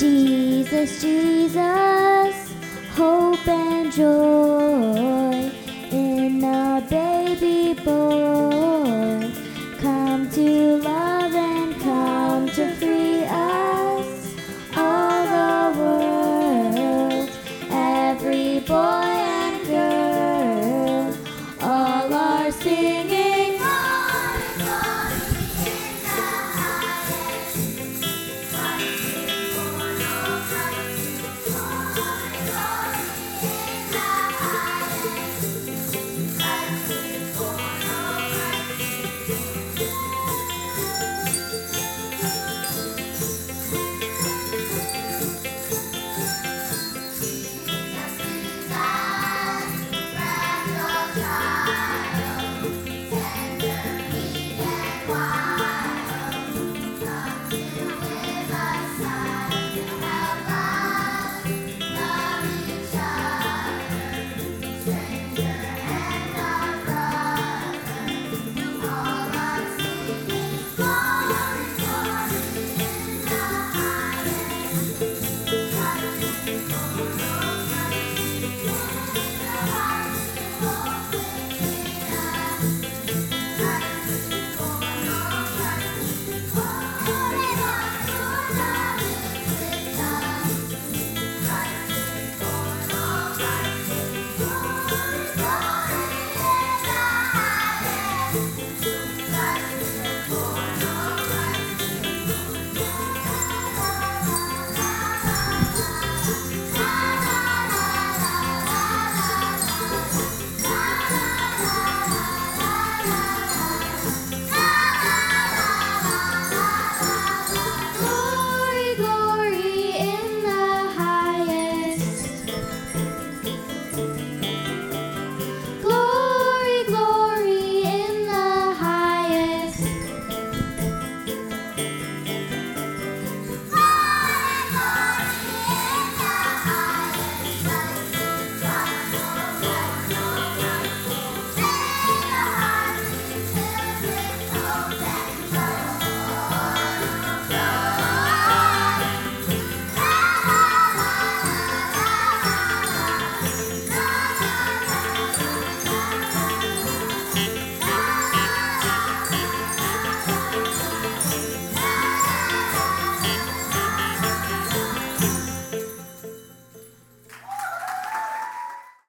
Jesus, Jesus, hope and joy.